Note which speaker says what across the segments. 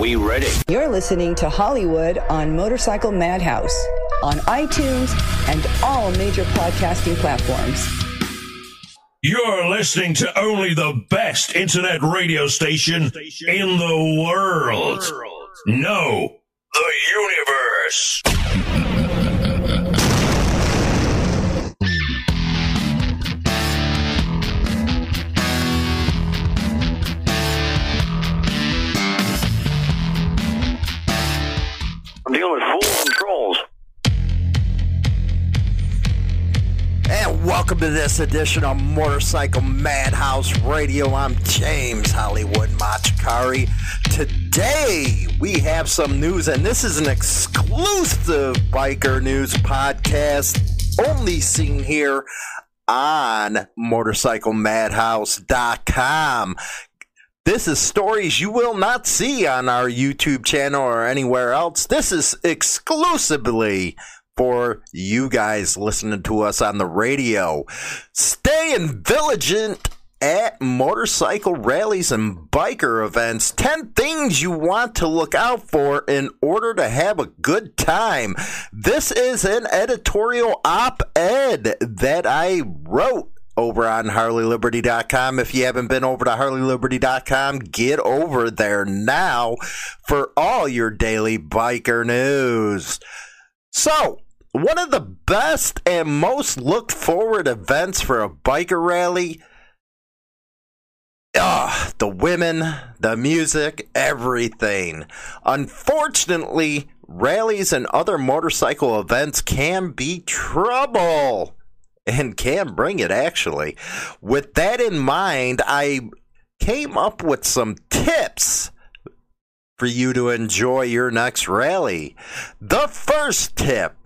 Speaker 1: we ready?
Speaker 2: You're listening to Hollywood on Motorcycle Madhouse on iTunes and all major podcasting platforms.
Speaker 3: You're listening to only the best internet radio station in the world. No, the universe.
Speaker 1: I'm dealing with fools and trolls.
Speaker 4: And welcome to this edition of Motorcycle Madhouse Radio. I'm James Hollywood Machikari. Today we have some news, and this is an exclusive biker news podcast only seen here on motorcyclemadhouse.com. This is stories you will not see on our YouTube channel or anywhere else. This is exclusively for you guys listening to us on the radio. Staying vigilant at motorcycle rallies and biker events. 10 things you want to look out for in order to have a good time. This is an editorial op ed that I wrote over on HarleyLiberty.com. If you haven't been over to HarleyLiberty.com, get over there now for all your daily biker news. So, one of the best and most looked forward events for a biker rally. Ah, the women, the music, everything. Unfortunately, rallies and other motorcycle events can be trouble and can bring it actually. With that in mind, I came up with some tips for you to enjoy your next rally. The first tip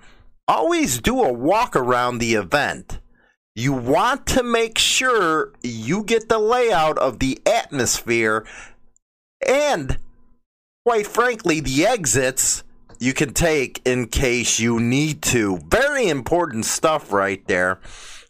Speaker 4: always do a walk around the event. You want to make sure you get the layout of the atmosphere and, quite frankly, the exits you can take in case you need to. Very important stuff right there.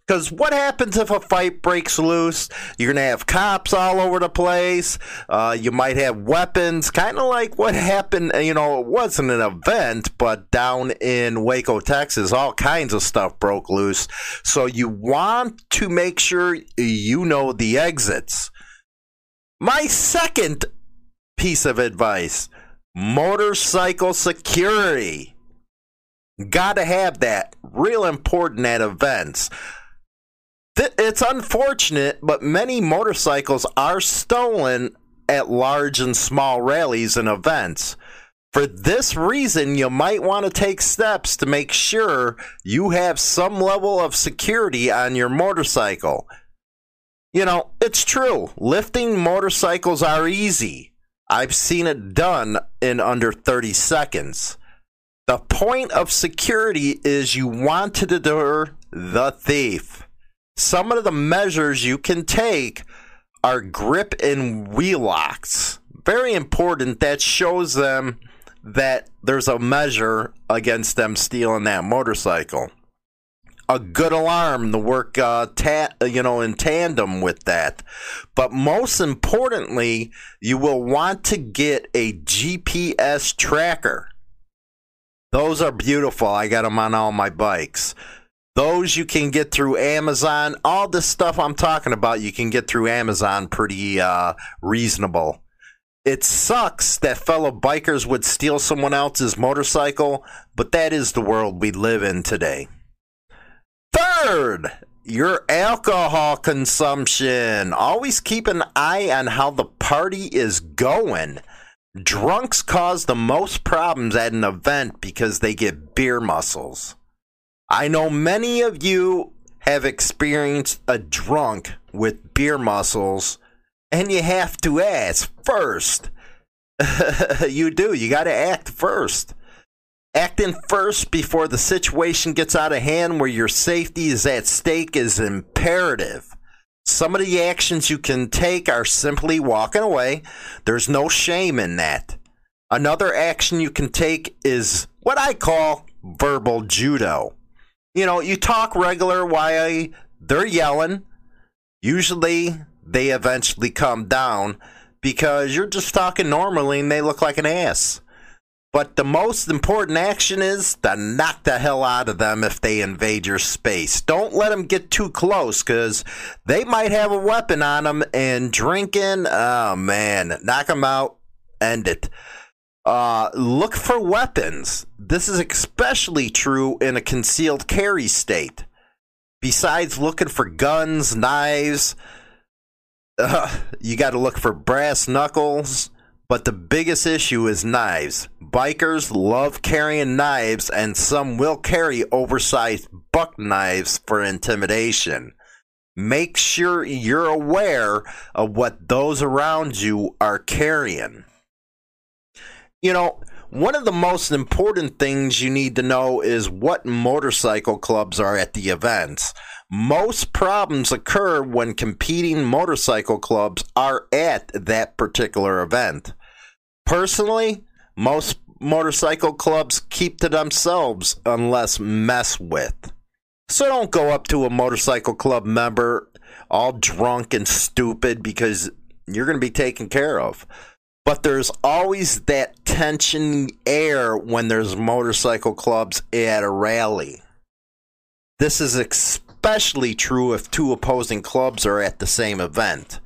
Speaker 4: Because what happens if a fight breaks loose? You're going to have cops all over the place. Uh, you might have weapons, kind of like what happened. You know, it wasn't an event, but down in Waco, Texas, all kinds of stuff broke loose. So you want to make sure you know the exits. My second piece of advice motorcycle security. Got to have that. Real important at events. It's unfortunate, but many motorcycles are stolen at large and small rallies and events. For this reason, you might want to take steps to make sure you have some level of security on your motorcycle. You know, it's true. Lifting motorcycles are easy. I've seen it done in under 30 seconds. The point of security is you want to deter the thief. Some of the measures you can take are grip and wheel locks. Very important. That shows them that there's a measure against them stealing that motorcycle. A good alarm to work, uh, ta- you know, in tandem with that. But most importantly, you will want to get a GPS tracker. Those are beautiful. I got them on all my bikes. Those you can get through Amazon. All this stuff I'm talking about, you can get through Amazon pretty uh, reasonable. It sucks that fellow bikers would steal someone else's motorcycle, but that is the world we live in today. Third, your alcohol consumption. Always keep an eye on how the party is going. Drunks cause the most problems at an event because they get beer muscles. I know many of you have experienced a drunk with beer muscles, and you have to ask first. you do. You got to act first. Acting first before the situation gets out of hand where your safety is at stake is imperative. Some of the actions you can take are simply walking away. There's no shame in that. Another action you can take is what I call verbal judo. You know, you talk regular while they're yelling. Usually they eventually come down because you're just talking normally and they look like an ass. But the most important action is to knock the hell out of them if they invade your space. Don't let them get too close because they might have a weapon on them and drinking. Oh man, knock them out, end it. Uh, look for weapons. This is especially true in a concealed carry state. Besides looking for guns, knives, uh, you got to look for brass knuckles. But the biggest issue is knives. Bikers love carrying knives, and some will carry oversized buck knives for intimidation. Make sure you're aware of what those around you are carrying. You know, one of the most important things you need to know is what motorcycle clubs are at the events. Most problems occur when competing motorcycle clubs are at that particular event. Personally, most motorcycle clubs keep to themselves unless mess with. So don't go up to a motorcycle club member all drunk and stupid because you're going to be taken care of but there's always that tension air when there's motorcycle clubs at a rally. This is especially true if two opposing clubs are at the same event.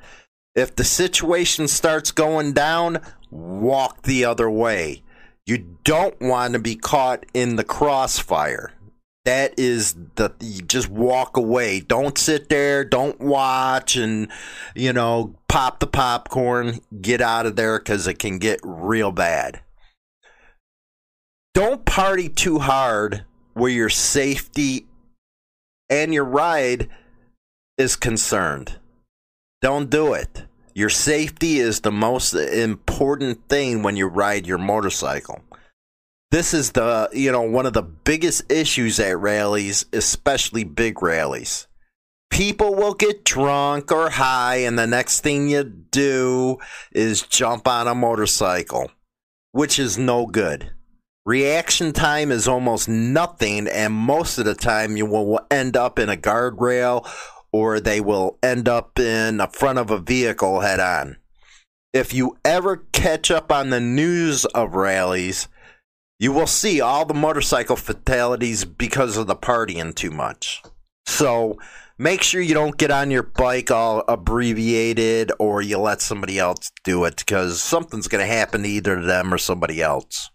Speaker 4: If the situation starts going down, walk the other way. You don't want to be caught in the crossfire that is the you just walk away. Don't sit there. Don't watch and you know pop the popcorn. Get out of there because it can get real bad. Don't party too hard where your safety and your ride is concerned. Don't do it. Your safety is the most important thing when you ride your motorcycle this is the you know one of the biggest issues at rallies, especially big rallies. People will get drunk or high, and the next thing you do is jump on a motorcycle, which is no good. Reaction time is almost nothing, and most of the time you will end up in a guardrail or they will end up in the front of a vehicle head on. If you ever catch up on the news of rallies, you will see all the motorcycle fatalities because of the partying too much. So make sure you don't get on your bike all abbreviated or you let somebody else do it because something's going to happen to either them or somebody else.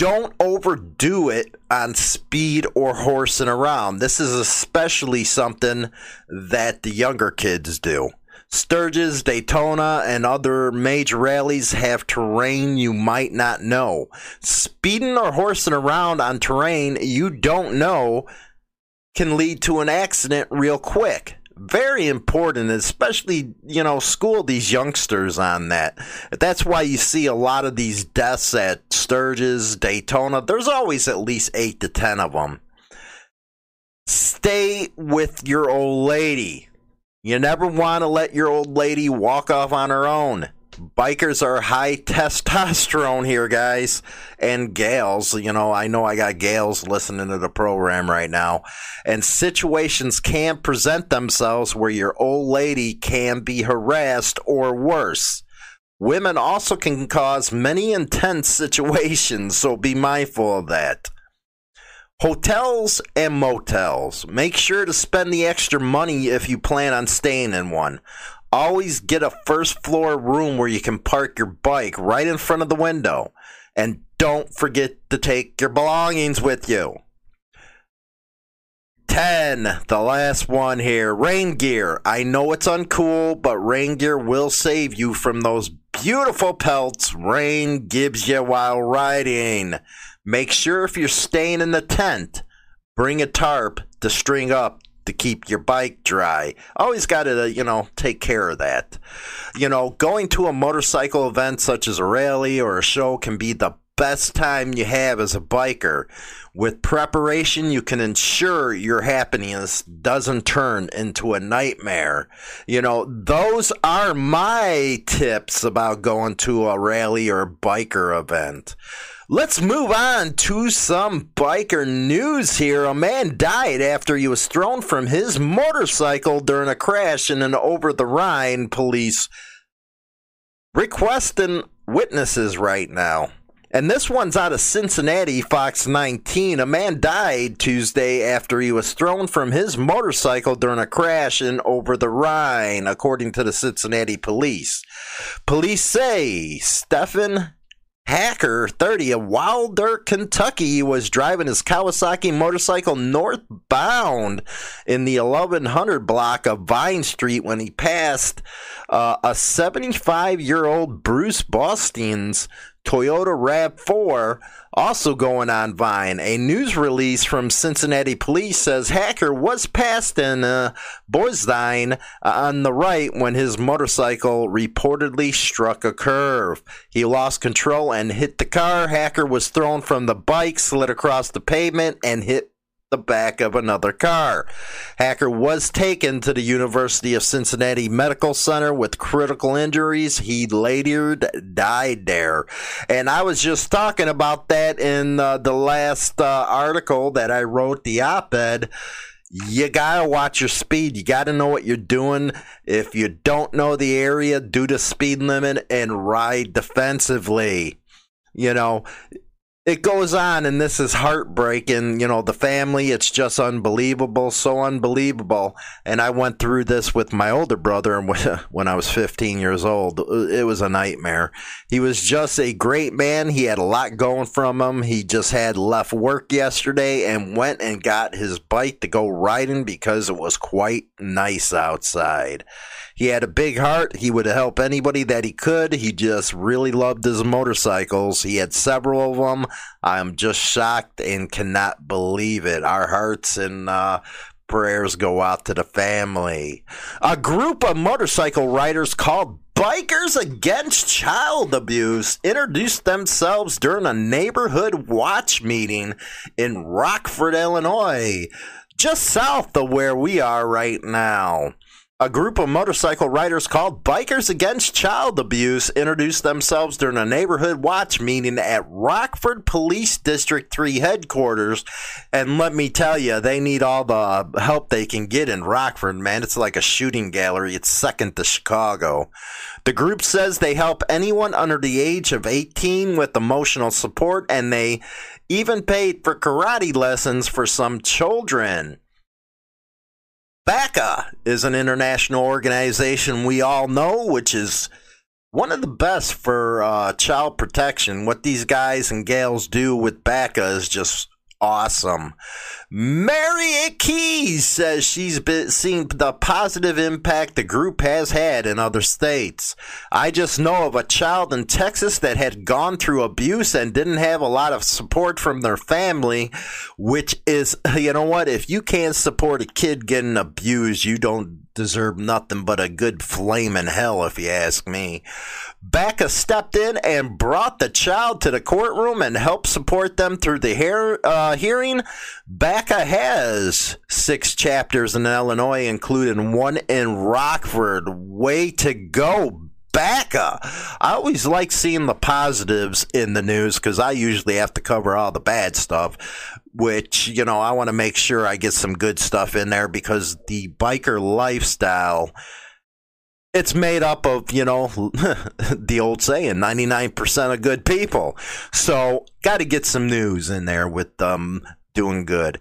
Speaker 4: Don't overdo it on speed or horsing around. This is especially something that the younger kids do. Sturgis, Daytona, and other major rallies have terrain you might not know. Speeding or horsing around on terrain you don't know can lead to an accident real quick. Very important, especially, you know, school these youngsters on that. That's why you see a lot of these deaths at Sturgis, Daytona. There's always at least eight to ten of them. Stay with your old lady you never want to let your old lady walk off on her own. Bikers are high testosterone here, guys, and gals. You know, I know I got gals listening to the program right now, and situations can present themselves where your old lady can be harassed or worse. Women also can cause many intense situations, so be mindful of that. Hotels and motels. Make sure to spend the extra money if you plan on staying in one. Always get a first floor room where you can park your bike right in front of the window. And don't forget to take your belongings with you. 10, the last one here. Rain gear. I know it's uncool, but rain gear will save you from those beautiful pelts rain gives you while riding. Make sure if you're staying in the tent, bring a tarp to string up to keep your bike dry. Always got to, you know, take care of that. You know, going to a motorcycle event such as a rally or a show can be the best time you have as a biker. With preparation, you can ensure your happiness doesn't turn into a nightmare. You know, those are my tips about going to a rally or biker event. Let's move on to some biker news here. A man died after he was thrown from his motorcycle during a crash in an over the Rhine police requesting witnesses right now. And this one's out of Cincinnati, Fox 19. A man died Tuesday after he was thrown from his motorcycle during a crash in Over the Rhine, according to the Cincinnati police. Police say Stephen Hacker, 30, of Wilder, Kentucky, was driving his Kawasaki motorcycle northbound in the 1100 block of Vine Street when he passed uh, a 75 year old Bruce Bostein's Toyota RAV4 also going on Vine. A news release from Cincinnati police says Hacker was passed in uh, Boisdine uh, on the right when his motorcycle reportedly struck a curve. He lost control and hit the car. Hacker was thrown from the bike, slid across the pavement, and hit the back of another car. Hacker was taken to the University of Cincinnati Medical Center with critical injuries. He later died there. And I was just talking about that in uh, the last uh, article that I wrote, the op ed. You gotta watch your speed. You gotta know what you're doing. If you don't know the area, do the speed limit and ride defensively. You know, it goes on and this is heartbreaking you know the family it's just unbelievable so unbelievable. And i went through this with my older brother when i was 15 years old. It was a nightmare. He was just a great man. He had a lot going from him. He just had left work yesterday and went and got his bike to go riding because it was quite nice outside he had a big heart. He would help anybody that he could. He just really loved his motorcycles. He had several of them. I'm just shocked and cannot believe it. Our hearts and uh, prayers go out to the family. A group of motorcycle riders called Bikers Against Child Abuse introduced themselves during a neighborhood watch meeting in Rockford, Illinois, just south of where we are right now. A group of motorcycle riders called Bikers Against Child Abuse introduced themselves during a neighborhood watch meeting at Rockford Police District 3 headquarters. And let me tell you, they need all the uh, help they can get in Rockford, man. It's like a shooting gallery. It's second to Chicago. The group says they help anyone under the age of 18 with emotional support, and they even paid for karate lessons for some children. BACA is an international organization we all know, which is one of the best for uh, child protection. What these guys and gals do with BACA is just awesome. Mariette Keys says she's been seen the positive impact the group has had in other states. I just know of a child in Texas that had gone through abuse and didn't have a lot of support from their family, which is, you know what, if you can't support a kid getting abused, you don't deserve nothing but a good flame in hell, if you ask me. BACA stepped in and brought the child to the courtroom and helped support them through the hear, uh, hearing. BACA has six chapters in Illinois, including one in Rockford. Way to go, BACA. I always like seeing the positives in the news because I usually have to cover all the bad stuff, which, you know, I want to make sure I get some good stuff in there because the biker lifestyle it's made up of, you know, the old saying, 99% of good people. So, got to get some news in there with um, doing good.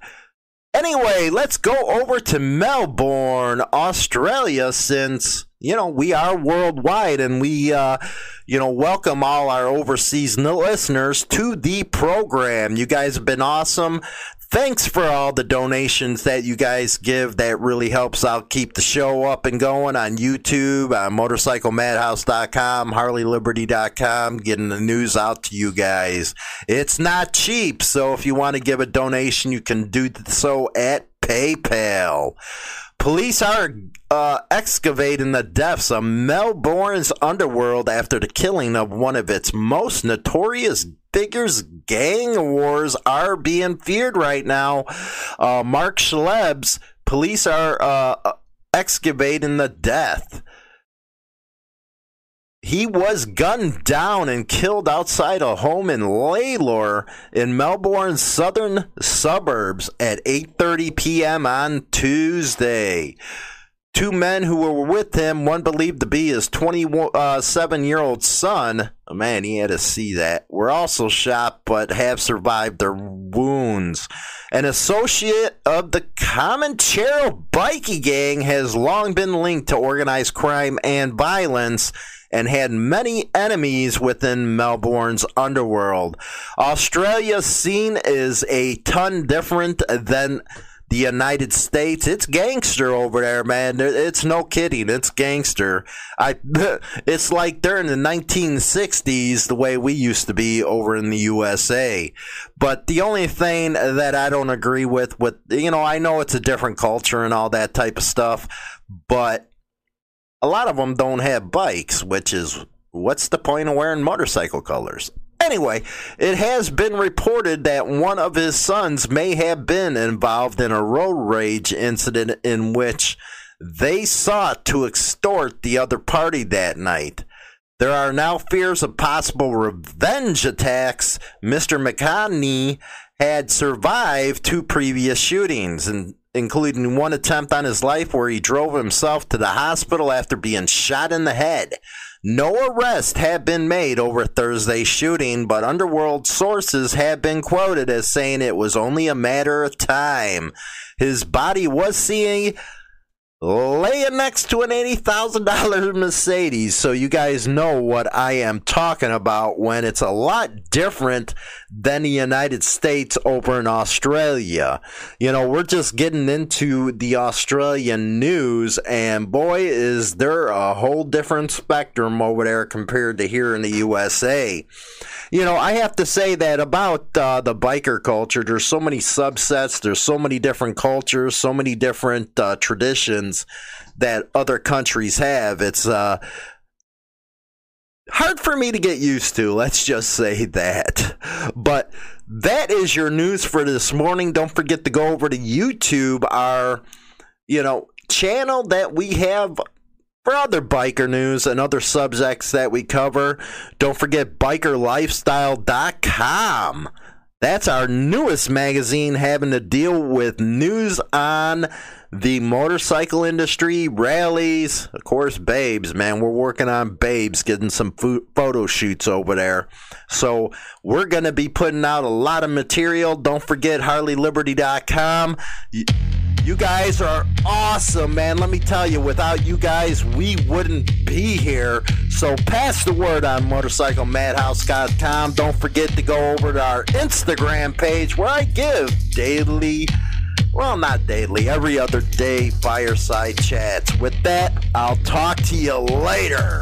Speaker 4: Anyway, let's go over to Melbourne, Australia, since, you know, we are worldwide and we, uh, you know, welcome all our overseas listeners to the program. You guys have been awesome thanks for all the donations that you guys give. That really helps out keep the show up and going on YouTube, uh, on motorcyclemadhouse.com, harleyliberty.com, getting the news out to you guys. It's not cheap, so if you want to give a donation, you can do so at PayPal. Police are uh, excavating the depths of Melbourne's underworld after the killing of one of its most notorious figures. Gang wars are being feared right now. Uh, Mark Schleb's police are uh, excavating the death he was gunned down and killed outside a home in Lalor in Melbourne's southern suburbs at 8:30 p.m. on Tuesday. Two men who were with him, one believed to be his 27 year old son, oh man, he had to see that, were also shot but have survived their wounds. An associate of the Comanchero bikie gang has long been linked to organized crime and violence and had many enemies within Melbourne's underworld. Australia's scene is a ton different than the United States. It's gangster over there, man. It's no kidding. It's gangster. I, it's like during the 1960s, the way we used to be over in the USA. But the only thing that I don't agree with, with, you know, I know it's a different culture and all that type of stuff, but a lot of them don't have bikes, which is what's the point of wearing motorcycle colors? Anyway, it has been reported that one of his sons may have been involved in a road rage incident in which they sought to extort the other party that night. There are now fears of possible revenge attacks. Mr. McCartney had survived two previous shootings, and including one attempt on his life where he drove himself to the hospital after being shot in the head. No arrest had been made over Thursday's shooting, but underworld sources have been quoted as saying it was only a matter of time. His body was seen laying next to an $80,000 Mercedes. So you guys know what I am talking about when it's a lot different than the United States over in Australia. You know, we're just getting into the Australian news and boy is there a whole different spectrum over there compared to here in the USA you know, I have to say that about uh, the biker culture. There's so many subsets. There's so many different cultures, so many different uh, traditions that other countries have. It's uh, hard for me to get used to. Let's just say that. But that is your news for this morning. Don't forget to go over to YouTube, our you know channel that we have for other biker news and other subjects that we cover, don't forget bikerlifestyle.com. That's our newest magazine having to deal with news on the motorcycle industry, rallies, of course, babes, man. We're working on babes, getting some photo shoots over there. So we're going to be putting out a lot of material. Don't forget HarleyLiberty.com. You guys are awesome, man. Let me tell you, without you guys, we wouldn't be here. So pass the word on motorcyclemadhouse.com. Don't forget to go over to our Instagram page where I give daily, well, not daily, every other day fireside chats. With that, I'll talk to you later.